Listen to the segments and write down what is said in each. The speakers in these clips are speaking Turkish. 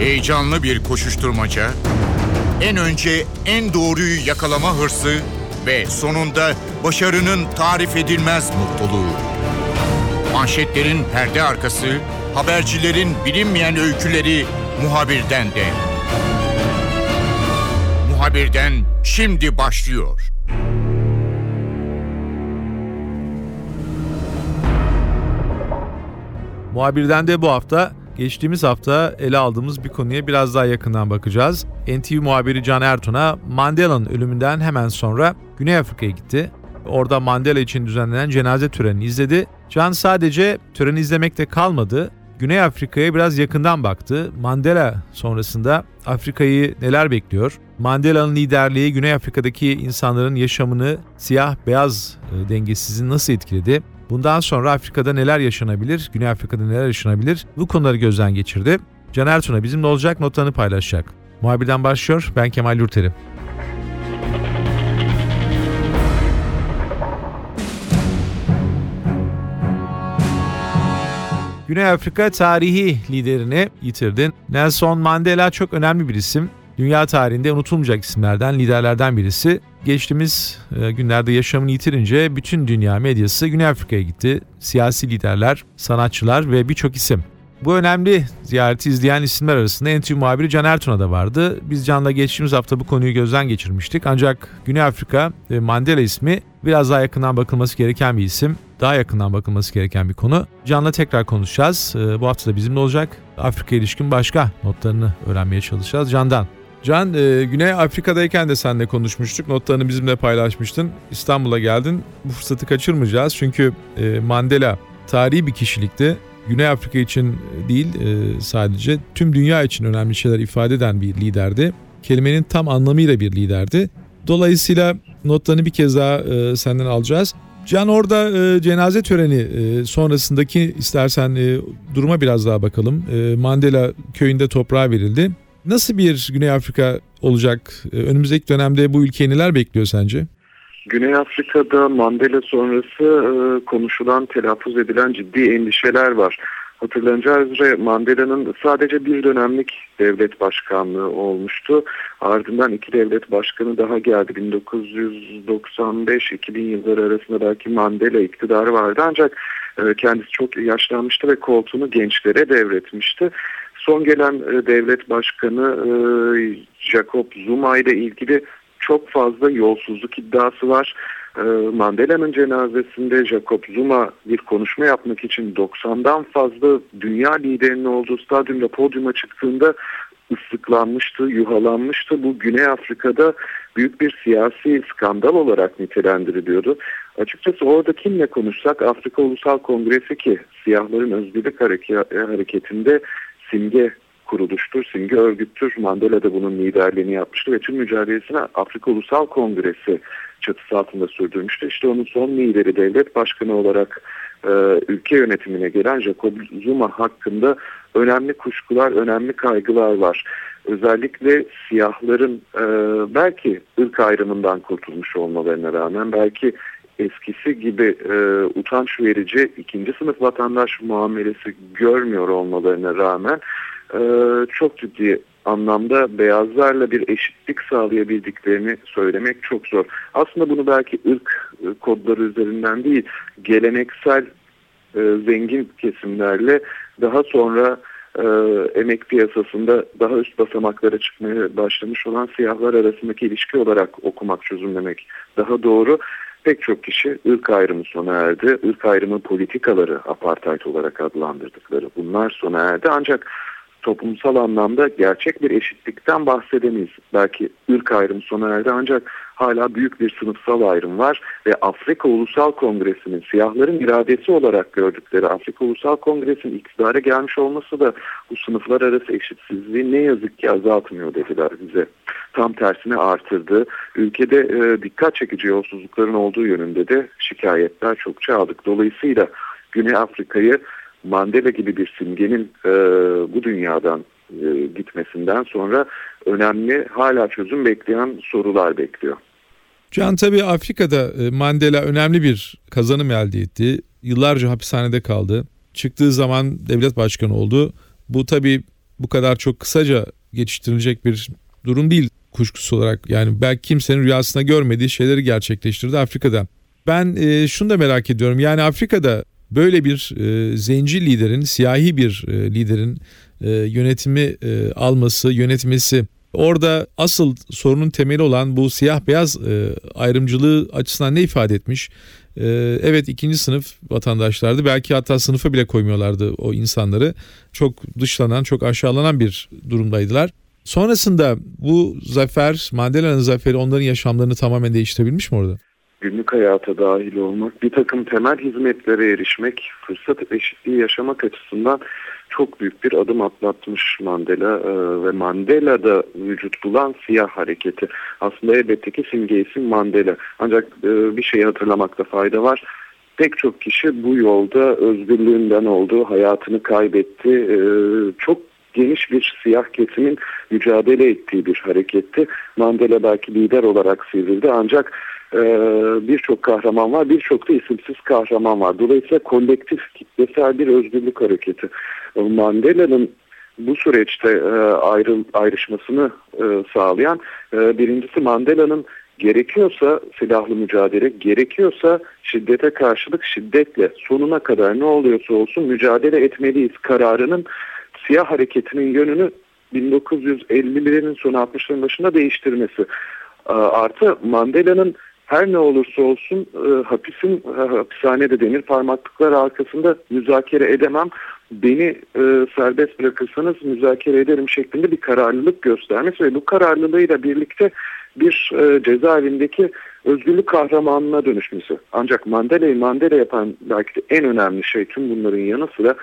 Heyecanlı bir koşuşturmaca, en önce en doğruyu yakalama hırsı ve sonunda başarının tarif edilmez mutluluğu. Manşetlerin perde arkası, habercilerin bilinmeyen öyküleri muhabirden de. Muhabirden şimdi başlıyor. Muhabirden de bu hafta geçtiğimiz hafta ele aldığımız bir konuya biraz daha yakından bakacağız. NTV muhabiri Can Ertun'a Mandela'nın ölümünden hemen sonra Güney Afrika'ya gitti. Orada Mandela için düzenlenen cenaze törenini izledi. Can sadece töreni izlemekte kalmadı. Güney Afrika'ya biraz yakından baktı. Mandela sonrasında Afrika'yı neler bekliyor? Mandela'nın liderliği Güney Afrika'daki insanların yaşamını siyah beyaz e, dengesizliği nasıl etkiledi? Bundan sonra Afrika'da neler yaşanabilir, Güney Afrika'da neler yaşanabilir bu konuları gözden geçirdi. Can Ertun'a bizimle olacak notlarını paylaşacak. Muhabirden başlıyor, ben Kemal Yurteri. Güney Afrika tarihi liderini yitirdi. Nelson Mandela çok önemli bir isim. Dünya tarihinde unutulmayacak isimlerden, liderlerden birisi. Geçtiğimiz e, günlerde yaşamını yitirince bütün dünya medyası Güney Afrika'ya gitti. Siyasi liderler, sanatçılar ve birçok isim. Bu önemli ziyareti izleyen isimler arasında NTV muhabiri Can Ertun'a da vardı. Biz Can'la geçtiğimiz hafta bu konuyu gözden geçirmiştik. Ancak Güney Afrika ve Mandela ismi biraz daha yakından bakılması gereken bir isim. Daha yakından bakılması gereken bir konu. Can'la tekrar konuşacağız. E, bu hafta da bizimle olacak. Afrika ilişkin başka notlarını öğrenmeye çalışacağız. Can'dan. Can, e, Güney Afrika'dayken de seninle konuşmuştuk. Notlarını bizimle paylaşmıştın. İstanbul'a geldin. Bu fırsatı kaçırmayacağız. Çünkü e, Mandela tarihi bir kişilikti. Güney Afrika için değil e, sadece tüm dünya için önemli şeyler ifade eden bir liderdi. Kelimenin tam anlamıyla bir liderdi. Dolayısıyla notlarını bir kez daha e, senden alacağız. Can orada e, cenaze töreni e, sonrasındaki istersen e, duruma biraz daha bakalım. E, Mandela köyünde toprağa verildi. Nasıl bir Güney Afrika olacak? E, önümüzdeki dönemde bu ülkeyi neler bekliyor sence? Güney Afrika'da Mandela sonrası e, konuşulan, telaffuz edilen ciddi endişeler var. Hatırlanacağı üzere Mandela'nın sadece bir dönemlik devlet başkanlığı olmuştu. Ardından iki devlet başkanı daha geldi. 1995-2000 yılları arasında belki Mandela iktidarı vardı ancak e, kendisi çok yaşlanmıştı ve koltuğunu gençlere devretmişti. Son gelen e, devlet başkanı e, Jacob Zuma ile ilgili çok fazla yolsuzluk iddiası var. E, Mandela'nın cenazesinde Jacob Zuma bir konuşma yapmak için 90'dan fazla dünya liderinin olduğu stadyumda podyuma çıktığında ıslıklanmıştı, yuhalanmıştı. Bu Güney Afrika'da büyük bir siyasi skandal olarak nitelendiriliyordu. Açıkçası orada kimle konuşsak Afrika Ulusal Kongresi ki siyahların özgürlük hareketinde simge kuruluştur, simge örgüttür. Mandela da bunun liderliğini yapmıştı ve tüm mücadelesini Afrika Ulusal Kongresi çatısı altında sürdürmüştü. İşte onun son lideri devlet başkanı olarak e, ülke yönetimine gelen Jacob Zuma hakkında önemli kuşkular, önemli kaygılar var. Özellikle siyahların e, belki ırk ayrımından kurtulmuş olmalarına rağmen belki eskisi gibi e, utanç verici ikinci sınıf vatandaş muamelesi görmüyor olmalarına rağmen e, çok ciddi anlamda beyazlarla bir eşitlik sağlayabildiklerini söylemek çok zor. Aslında bunu belki ırk e, kodları üzerinden değil, geleneksel e, zengin kesimlerle daha sonra e, emek piyasasında daha üst basamaklara çıkmaya başlamış olan siyahlar arasındaki ilişki olarak okumak, çözümlemek daha doğru. Pek çok kişi ırk ayrımı sona erdi. Irk ayrımı politikaları apartheid olarak adlandırdıkları bunlar sona erdi. Ancak toplumsal anlamda gerçek bir eşitlikten bahsedemeyiz. Belki ırk ayrımı sona erdi ancak hala büyük bir sınıfsal ayrım var ve Afrika Ulusal Kongresi'nin siyahların iradesi olarak gördükleri Afrika Ulusal Kongresi'nin iktidara gelmiş olması da bu sınıflar arası eşitsizliği ne yazık ki azaltmıyor dediler bize. Tam tersine artırdı. Ülkede e, dikkat çekici yolsuzlukların olduğu yönünde de şikayetler çokça aldık. Dolayısıyla Güney Afrika'yı Mandela gibi bir simgenin e, bu dünyadan e, gitmesinden sonra önemli hala çözüm bekleyen sorular bekliyor. Can tabii Afrika'da e, Mandela önemli bir kazanım elde etti. Yıllarca hapishanede kaldı. Çıktığı zaman devlet başkanı oldu. Bu tabii bu kadar çok kısaca geçiştirilecek bir durum değil kuşkusuz olarak. Yani belki kimsenin rüyasında görmediği şeyleri gerçekleştirdi Afrika'da. Ben e, şunu da merak ediyorum. Yani Afrika'da böyle bir e, zenci liderin, siyahi bir e, liderin e, yönetimi e, alması, yönetmesi orada asıl sorunun temeli olan bu siyah beyaz e, ayrımcılığı açısından ne ifade etmiş? E, evet ikinci sınıf vatandaşlardı. Belki hatta sınıfa bile koymuyorlardı o insanları. Çok dışlanan, çok aşağılanan bir durumdaydılar. Sonrasında bu zafer, Mandela'nın zaferi onların yaşamlarını tamamen değiştirebilmiş mi orada? Günlük hayata dahil olmak, bir takım temel hizmetlere erişmek, fırsat eşitliği yaşamak açısından çok büyük bir adım atlatmış Mandela e, ve Mandela'da vücut bulan siyah hareketi. Aslında elbette ki simge isim Mandela. Ancak e, bir şeyi hatırlamakta fayda var. Pek çok kişi bu yolda özgürlüğünden oldu, hayatını kaybetti. E, çok geniş bir siyah kesimin mücadele ettiği bir hareketti. Mandela belki lider olarak sivrildi ancak e, birçok kahraman var, birçok da isimsiz kahraman var. Dolayısıyla kolektif kitlesel bir özgürlük hareketi. Mandela'nın bu süreçte e, ayrı, ayrışmasını e, sağlayan e, birincisi Mandela'nın gerekiyorsa silahlı mücadele, gerekiyorsa şiddete karşılık şiddetle sonuna kadar ne oluyorsa olsun mücadele etmeliyiz kararının siyah hareketinin yönünü 1950'lerin sonu 60'ların başında değiştirmesi. Artı Mandela'nın her ne olursa olsun e, hapisin e, hapishanede demir parmaklıklar arkasında müzakere edemem. Beni e, serbest bırakırsanız müzakere ederim şeklinde bir kararlılık göstermesi ve bu kararlılığıyla birlikte bir cezaevindeki özgürlük kahramanına dönüşmesi. Ancak Mandela'yı Mandela yapan belki de en önemli şey tüm bunların yanı sıra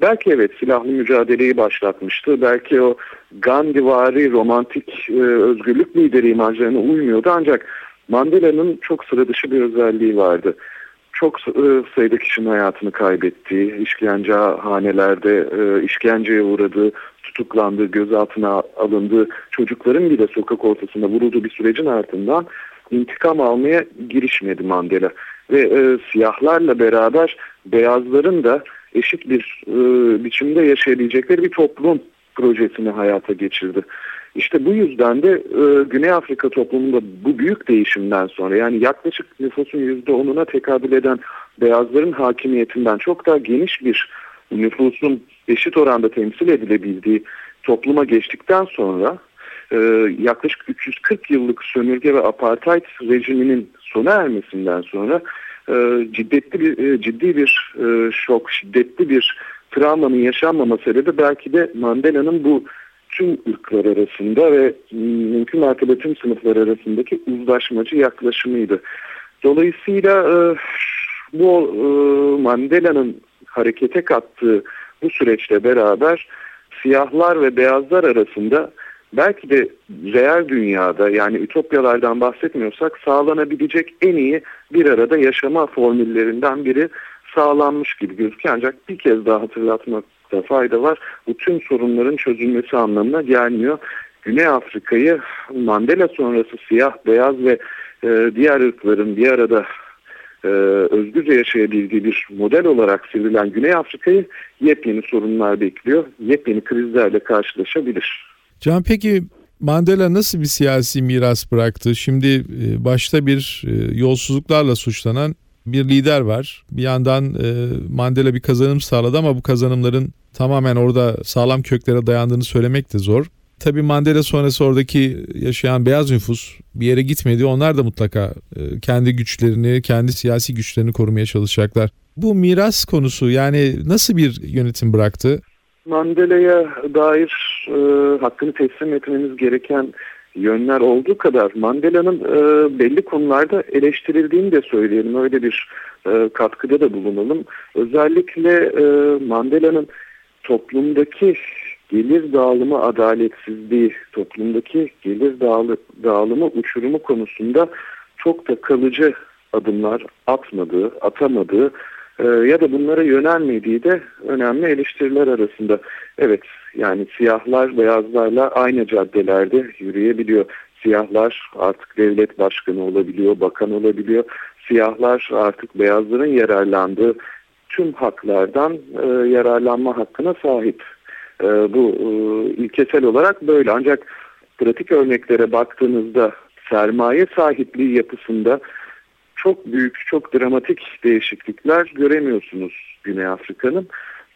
Belki evet silahlı mücadeleyi başlatmıştı. Belki o Gandhivari romantik e, özgürlük lideri imajlarına uymuyordu. Ancak Mandela'nın çok sıra dışı bir özelliği vardı. Çok e, sayıda kişinin hayatını kaybettiği, işkence hanelerde e, işkenceye uğradığı, tutuklandığı, gözaltına alındığı, çocukların bile sokak ortasında vurulduğu bir sürecin ardından intikam almaya girişmedi Mandela. Ve e, siyahlarla beraber beyazların da eşit bir e, biçimde yaşayabilecekleri bir toplum projesini hayata geçirdi. İşte bu yüzden de e, Güney Afrika toplumunda bu büyük değişimden sonra yani yaklaşık nüfusun %10'una tekabül eden beyazların hakimiyetinden çok daha geniş bir nüfusun eşit oranda temsil edilebildiği topluma geçtikten sonra e, yaklaşık 340 yıllık sömürge ve apartheid rejiminin sona ermesinden sonra ciddetli bir e, ciddi bir e, şok, şiddetli bir travmanın yaşanmama sebebi belki de Mandela'nın bu tüm ırklar arasında ve mümkün mertebe tüm sınıflar arasındaki uzlaşmacı yaklaşımıydı. Dolayısıyla bu Mandela'nın harekete kattığı bu süreçle beraber siyahlar ve beyazlar arasında belki de reel dünyada yani ütopyalardan bahsetmiyorsak sağlanabilecek en iyi bir arada yaşama formüllerinden biri sağlanmış gibi gözüküyor. Ancak bir kez daha hatırlatmakta fayda var. Bu tüm sorunların çözülmesi anlamına gelmiyor. Güney Afrika'yı Mandela sonrası siyah, beyaz ve e, diğer ırkların bir arada e, özgürce yaşayabildiği bir model olarak sivrilen Güney Afrika'yı yepyeni sorunlar bekliyor. Yepyeni krizlerle karşılaşabilir. Can peki Mandela nasıl bir siyasi miras bıraktı? Şimdi e, başta bir e, yolsuzluklarla suçlanan bir lider var. Bir yandan e, Mandela bir kazanım sağladı ama bu kazanımların tamamen orada sağlam köklere dayandığını söylemek de zor. Tabii Mandela sonrası oradaki yaşayan beyaz nüfus bir yere gitmedi. Onlar da mutlaka kendi güçlerini, kendi siyasi güçlerini korumaya çalışacaklar. Bu miras konusu yani nasıl bir yönetim bıraktı? Mandela'ya dair e, hakkını teslim etmemiz gereken yönler olduğu kadar Mandela'nın e, belli konularda eleştirildiğini de söyleyelim. Öyle bir e, katkıda da bulunalım. Özellikle e, Mandela'nın toplumdaki gelir dağılımı adaletsizliği, toplumdaki gelir dağılı, dağılımı uçurumu konusunda çok da kalıcı adımlar atmadığı, atamadığı ya da bunlara yönelmediği de önemli eleştiriler arasında. Evet yani siyahlar beyazlarla aynı caddelerde yürüyebiliyor. Siyahlar artık devlet başkanı olabiliyor, bakan olabiliyor. Siyahlar artık beyazların yararlandığı tüm haklardan e, yararlanma hakkına sahip. E, bu e, ilkesel olarak böyle ancak pratik örneklere baktığınızda sermaye sahipliği yapısında çok büyük, çok dramatik değişiklikler göremiyorsunuz Güney Afrika'nın.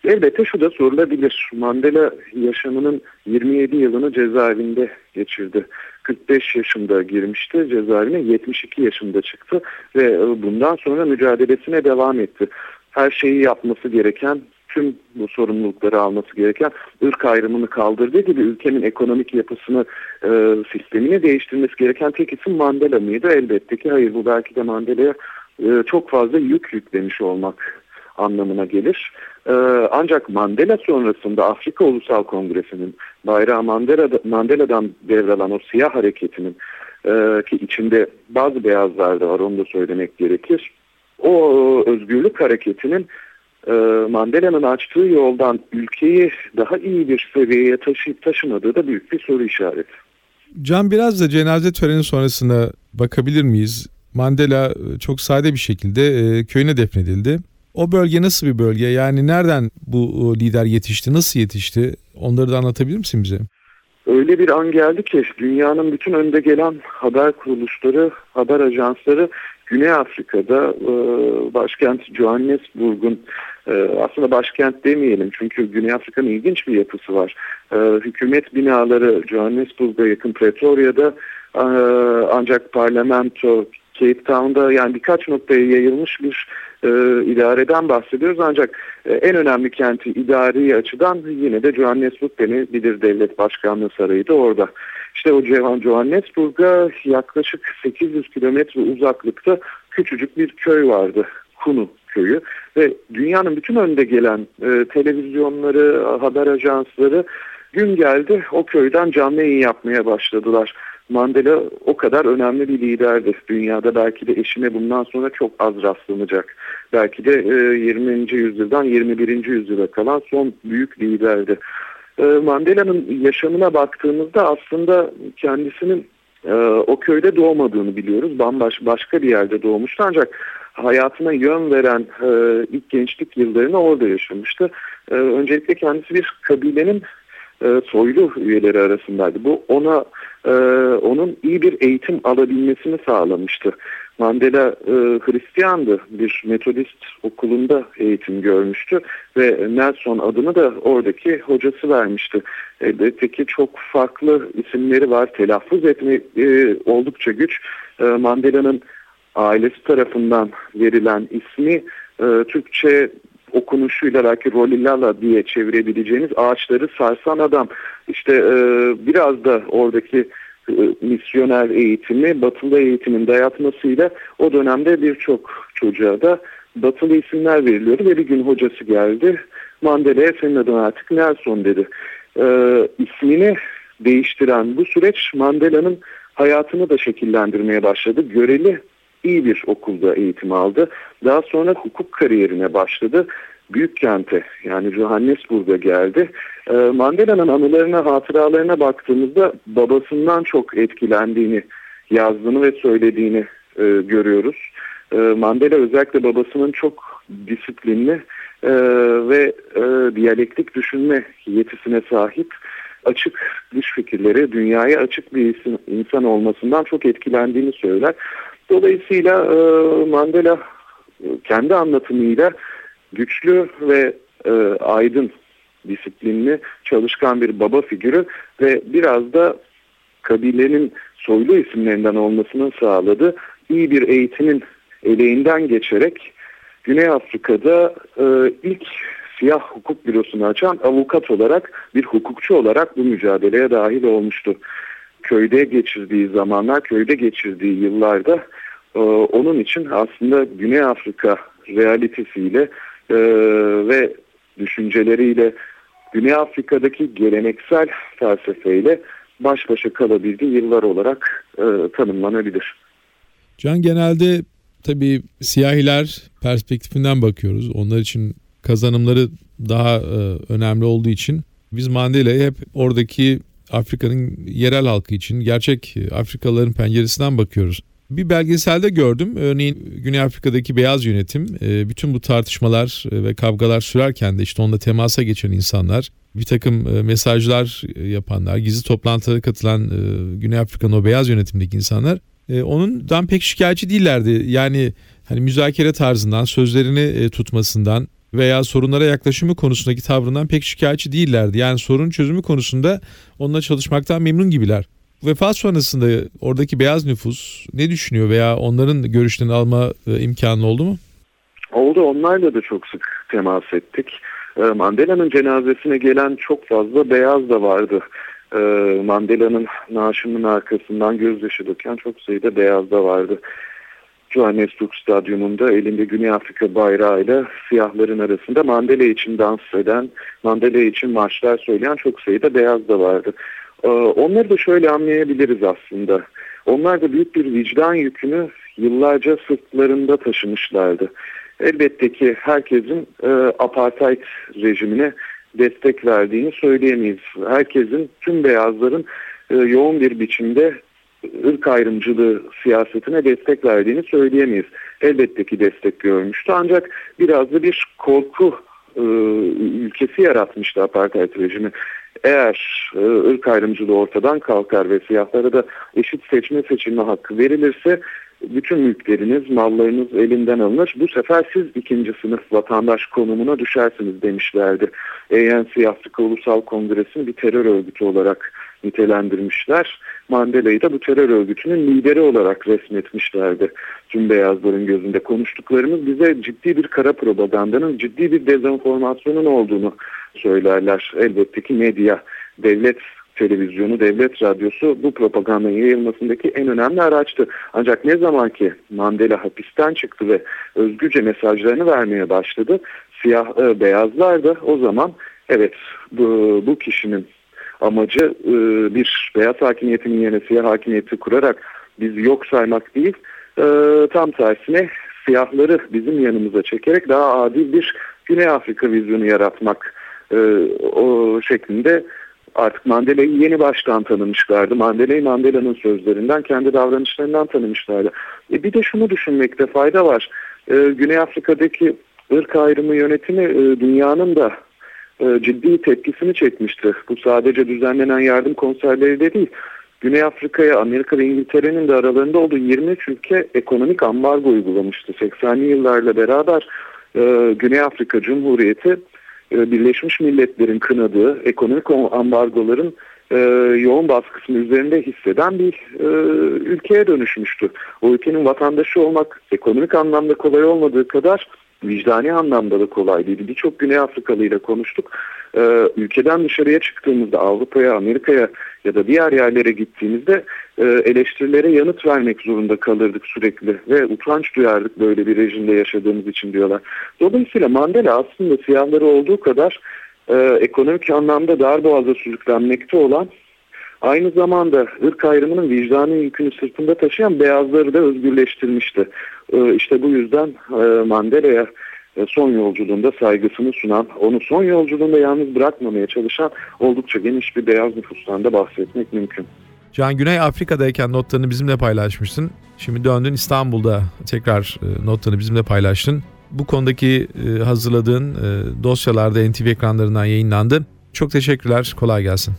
Elbette şu da sorulabilir. Mandela yaşamının 27 yılını cezaevinde geçirdi. 45 yaşında girmişti cezaevine, 72 yaşında çıktı ve bundan sonra mücadelesine devam etti. Her şeyi yapması gereken, tüm bu sorumlulukları alması gereken ırk ayrımını kaldırdığı gibi ülkenin ekonomik yapısını, e, sistemini değiştirmesi gereken tek isim Mandela mıydı? Elbette ki hayır. Bu belki de Mandela'ya e, çok fazla yük yüklemiş olmak anlamına gelir. Ee, ancak Mandela sonrasında Afrika Ulusal Kongresi'nin bayrağı Mandela, Mandela'dan devralan o siyah hareketinin e, ki içinde bazı beyazlar da var onu da söylemek gerekir. O özgürlük hareketinin e, Mandela'nın açtığı yoldan ülkeyi daha iyi bir seviyeye taşıyıp taşımadığı da büyük bir soru işareti. Can biraz da cenaze töreni sonrasında bakabilir miyiz? Mandela çok sade bir şekilde e, köyüne defnedildi. O bölge nasıl bir bölge? Yani nereden bu lider yetişti? Nasıl yetişti? Onları da anlatabilir misin bize? Öyle bir an geldi ki dünyanın bütün önde gelen haber kuruluşları, haber ajansları Güney Afrika'da e, başkent Johannesburg'un e, aslında başkent demeyelim çünkü Güney Afrika'nın ilginç bir yapısı var. E, hükümet binaları Johannesburg'a yakın Pretoria'da ancak parlamento Cape Town'da yani birkaç noktaya yayılmış bir e, idareden bahsediyoruz ancak e, en önemli kenti idari açıdan yine de Johannesburg denebilir devlet başkanlığı sarayı da orada. İşte o Johannesburg'a yaklaşık 800 kilometre uzaklıkta küçücük bir köy vardı. Kunu köyü ve dünyanın bütün önde gelen e, televizyonları, haber ajansları gün geldi o köyden canlı yayın yapmaya başladılar. Mandela o kadar önemli bir liderdi. Dünyada belki de eşine bundan sonra çok az rastlanacak. Belki de 20. yüzyıldan 21. yüzyıla kalan son büyük liderdi. E, Mandela'nın yaşamına baktığımızda aslında kendisinin e, o köyde doğmadığını biliyoruz. Bambaş başka bir yerde doğmuştu ancak hayatına yön veren e, ilk gençlik yıllarını orada yaşamıştı. Öncelikle kendisi bir kabilenin soylu üyeleri arasındaydı. Bu ona e, onun iyi bir eğitim alabilmesini sağlamıştı. Mandela e, Hristiyandı, bir metodist okulunda eğitim görmüştü ve Nelson adını da oradaki hocası vermişti. Elbette ki çok farklı isimleri var, telaffuz etme e, oldukça güç. E, Mandela'nın ailesi tarafından verilen ismi e, Türkçe okunuşuyla belki Rolillala diye çevirebileceğiniz ağaçları sarsan adam. İşte e, biraz da oradaki e, misyoner eğitimi, batılı eğitimin dayatmasıyla o dönemde birçok çocuğa da batılı isimler veriliyordu ve bir gün hocası geldi. Mandela'ya senin adın artık Nelson dedi. E, ismini değiştiren bu süreç Mandela'nın hayatını da şekillendirmeye başladı. Göreli iyi bir okulda eğitim aldı. Daha sonra hukuk kariyerine başladı. Büyük kente yani Johannesburg'a geldi. Ee, Mandela'nın anılarına, hatıralarına baktığımızda babasından çok etkilendiğini yazdığını ve söylediğini e, görüyoruz. E, Mandela özellikle babasının çok disiplinli e, ve e, diyalektik düşünme yetisine sahip açık dış fikirleri, dünyaya açık bir insan olmasından çok etkilendiğini söyler. Dolayısıyla e, Mandela e, kendi anlatımıyla güçlü ve e, aydın, disiplinli, çalışkan bir baba figürü ve biraz da kabilenin soylu isimlerinden olmasını sağladı. İyi bir eğitimin eleğinden geçerek Güney Afrika'da e, ilk siyah hukuk bürosunu açan avukat olarak bir hukukçu olarak bu mücadeleye dahil olmuştu. Köyde geçirdiği zamanlar, köyde geçirdiği yıllarda e, onun için aslında Güney Afrika realitesiyle e, ve düşünceleriyle Güney Afrika'daki geleneksel felsefeyle baş başa kalabildiği yıllar olarak e, tanımlanabilir. Can genelde tabii siyahiler perspektifinden bakıyoruz. Onlar için kazanımları daha e, önemli olduğu için biz Mandela'yı hep oradaki Afrika'nın yerel halkı için gerçek Afrikalıların penceresinden bakıyoruz. Bir belgeselde gördüm. Örneğin Güney Afrika'daki beyaz yönetim e, bütün bu tartışmalar e, ve kavgalar sürerken de işte onunla temasa geçen insanlar bir takım e, mesajlar yapanlar, gizli toplantılara katılan Güney Afrika'nın o beyaz yönetimdeki insanlar onundan pek şikayetçi değillerdi. Yani hani müzakere tarzından, sözlerini tutmasından veya sorunlara yaklaşımı konusundaki tavrından pek şikayetçi değillerdi. Yani sorun çözümü konusunda onunla çalışmaktan memnun gibiler. Vefat sonrasında oradaki beyaz nüfus ne düşünüyor veya onların görüşlerini alma e, imkanı oldu mu? Oldu onlarla da çok sık temas ettik. Ee, Mandela'nın cenazesine gelen çok fazla beyaz da vardı. Ee, Mandela'nın naaşının arkasından gözyaşı döken çok sayıda beyaz da vardı. Johannesburg Stadyumunda elinde Güney Afrika bayrağıyla siyahların arasında Mandela için dans eden, Mandela için marşlar söyleyen çok sayıda beyaz da vardı. Ee, onları da şöyle anlayabiliriz aslında. Onlar da büyük bir vicdan yükünü yıllarca sırtlarında taşımışlardı. Elbette ki herkesin e, apartheid rejimine destek verdiğini söyleyemeyiz. Herkesin, tüm beyazların e, yoğun bir biçimde ırk ayrımcılığı siyasetine destek verdiğini söyleyemeyiz. Elbette ki destek görmüştü ancak biraz da bir korku e, ülkesi yaratmıştı apartheid rejimi. Eğer e, ırk ayrımcılığı ortadan kalkar ve siyahlara da eşit seçme seçilme hakkı verilirse bütün mülkleriniz, mallarınız elinden alınır. Bu sefer siz ikinci sınıf vatandaş konumuna düşersiniz demişlerdi. ANC Afrika Ulusal Kongresi'ni bir terör örgütü olarak nitelendirmişler. Mandela'yı da bu terör örgütünün lideri olarak resmetmişlerdi. Tüm beyazların gözünde konuştuklarımız bize ciddi bir kara propagandanın, ciddi bir dezenformasyonun olduğunu söylerler. Elbette ki medya, devlet televizyonu, devlet radyosu bu propagandanın yayılmasındaki en önemli araçtı. Ancak ne zaman ki Mandela hapisten çıktı ve özgürce mesajlarını vermeye başladı, siyah e, beyazlar da o zaman evet bu, bu kişinin amacı e, bir beyaz hakimiyetinin yerine siyah hakimiyeti kurarak bizi yok saymak değil, e, tam tersine siyahları bizim yanımıza çekerek daha adil bir Güney Afrika vizyonu yaratmak o şeklinde artık Mandela'yı yeni baştan tanımışlardı. Mandela'yı Mandela'nın sözlerinden, kendi davranışlarından tanımışlardı. E bir de şunu düşünmekte fayda var. E, Güney Afrika'daki ırk ayrımı yönetimi e, dünyanın da e, ciddi tepkisini çekmişti. Bu sadece düzenlenen yardım konserleri de değil. Güney Afrika'ya Amerika ve İngiltere'nin de aralarında olduğu 23 ülke ekonomik ambargo uygulamıştı. 80'li yıllarla beraber e, Güney Afrika Cumhuriyeti e, Birleşmiş Milletler'in kınadığı ekonomik ambargoların e, yoğun baskısını üzerinde hisseden bir e, ülkeye dönüşmüştü. O ülkenin vatandaşı olmak ekonomik anlamda kolay olmadığı kadar vicdani anlamda da kolay değil. Birçok Güney Afrikalı ile konuştuk. Ülkeden dışarıya çıktığımızda Avrupa'ya, Amerika'ya ya da diğer yerlere gittiğimizde e, eleştirilere yanıt vermek zorunda kalırdık sürekli ve utanç duyardık böyle bir rejimde yaşadığımız için diyorlar. Dolayısıyla Mandela aslında siyahları olduğu kadar e, ekonomik anlamda dar boğaza sürüklenmekte olan Aynı zamanda ırk ayrımının vicdani yükünü sırtında taşıyan beyazları da özgürleştirmişti. Ee, işte bu yüzden e, Mandela'ya e, son yolculuğunda saygısını sunan, onu son yolculuğunda yalnız bırakmamaya çalışan oldukça geniş bir beyaz nüfustan da bahsetmek mümkün. Can Güney Afrika'dayken notlarını bizimle paylaşmıştın. Şimdi döndün İstanbul'da tekrar e, notlarını bizimle paylaştın. Bu konudaki hazırladığın dosyalarda NTV ekranlarından yayınlandı. Çok teşekkürler, kolay gelsin.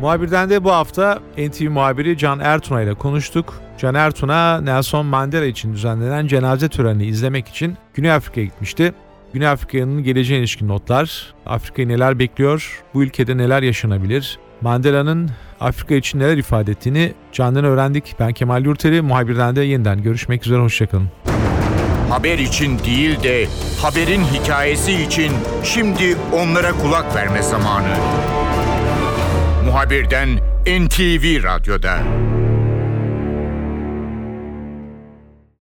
Muhabirden de bu hafta NTV muhabiri Can Ertuna ile konuştuk. Can Ertuna Nelson Mandela için düzenlenen cenaze törenini izlemek için Güney Afrika'ya gitmişti. Güney Afrika'nın geleceğine ilişkin notlar, Afrika'yı neler bekliyor, bu ülkede neler yaşanabilir, Mandela'nın Afrika için neler ifade ettiğini Can'dan öğrendik. Ben Kemal Yurteri, muhabirden de yeniden görüşmek üzere, hoşçakalın. Haber için değil de haberin hikayesi için şimdi onlara kulak verme zamanı muhabirden NTV Radyo'da.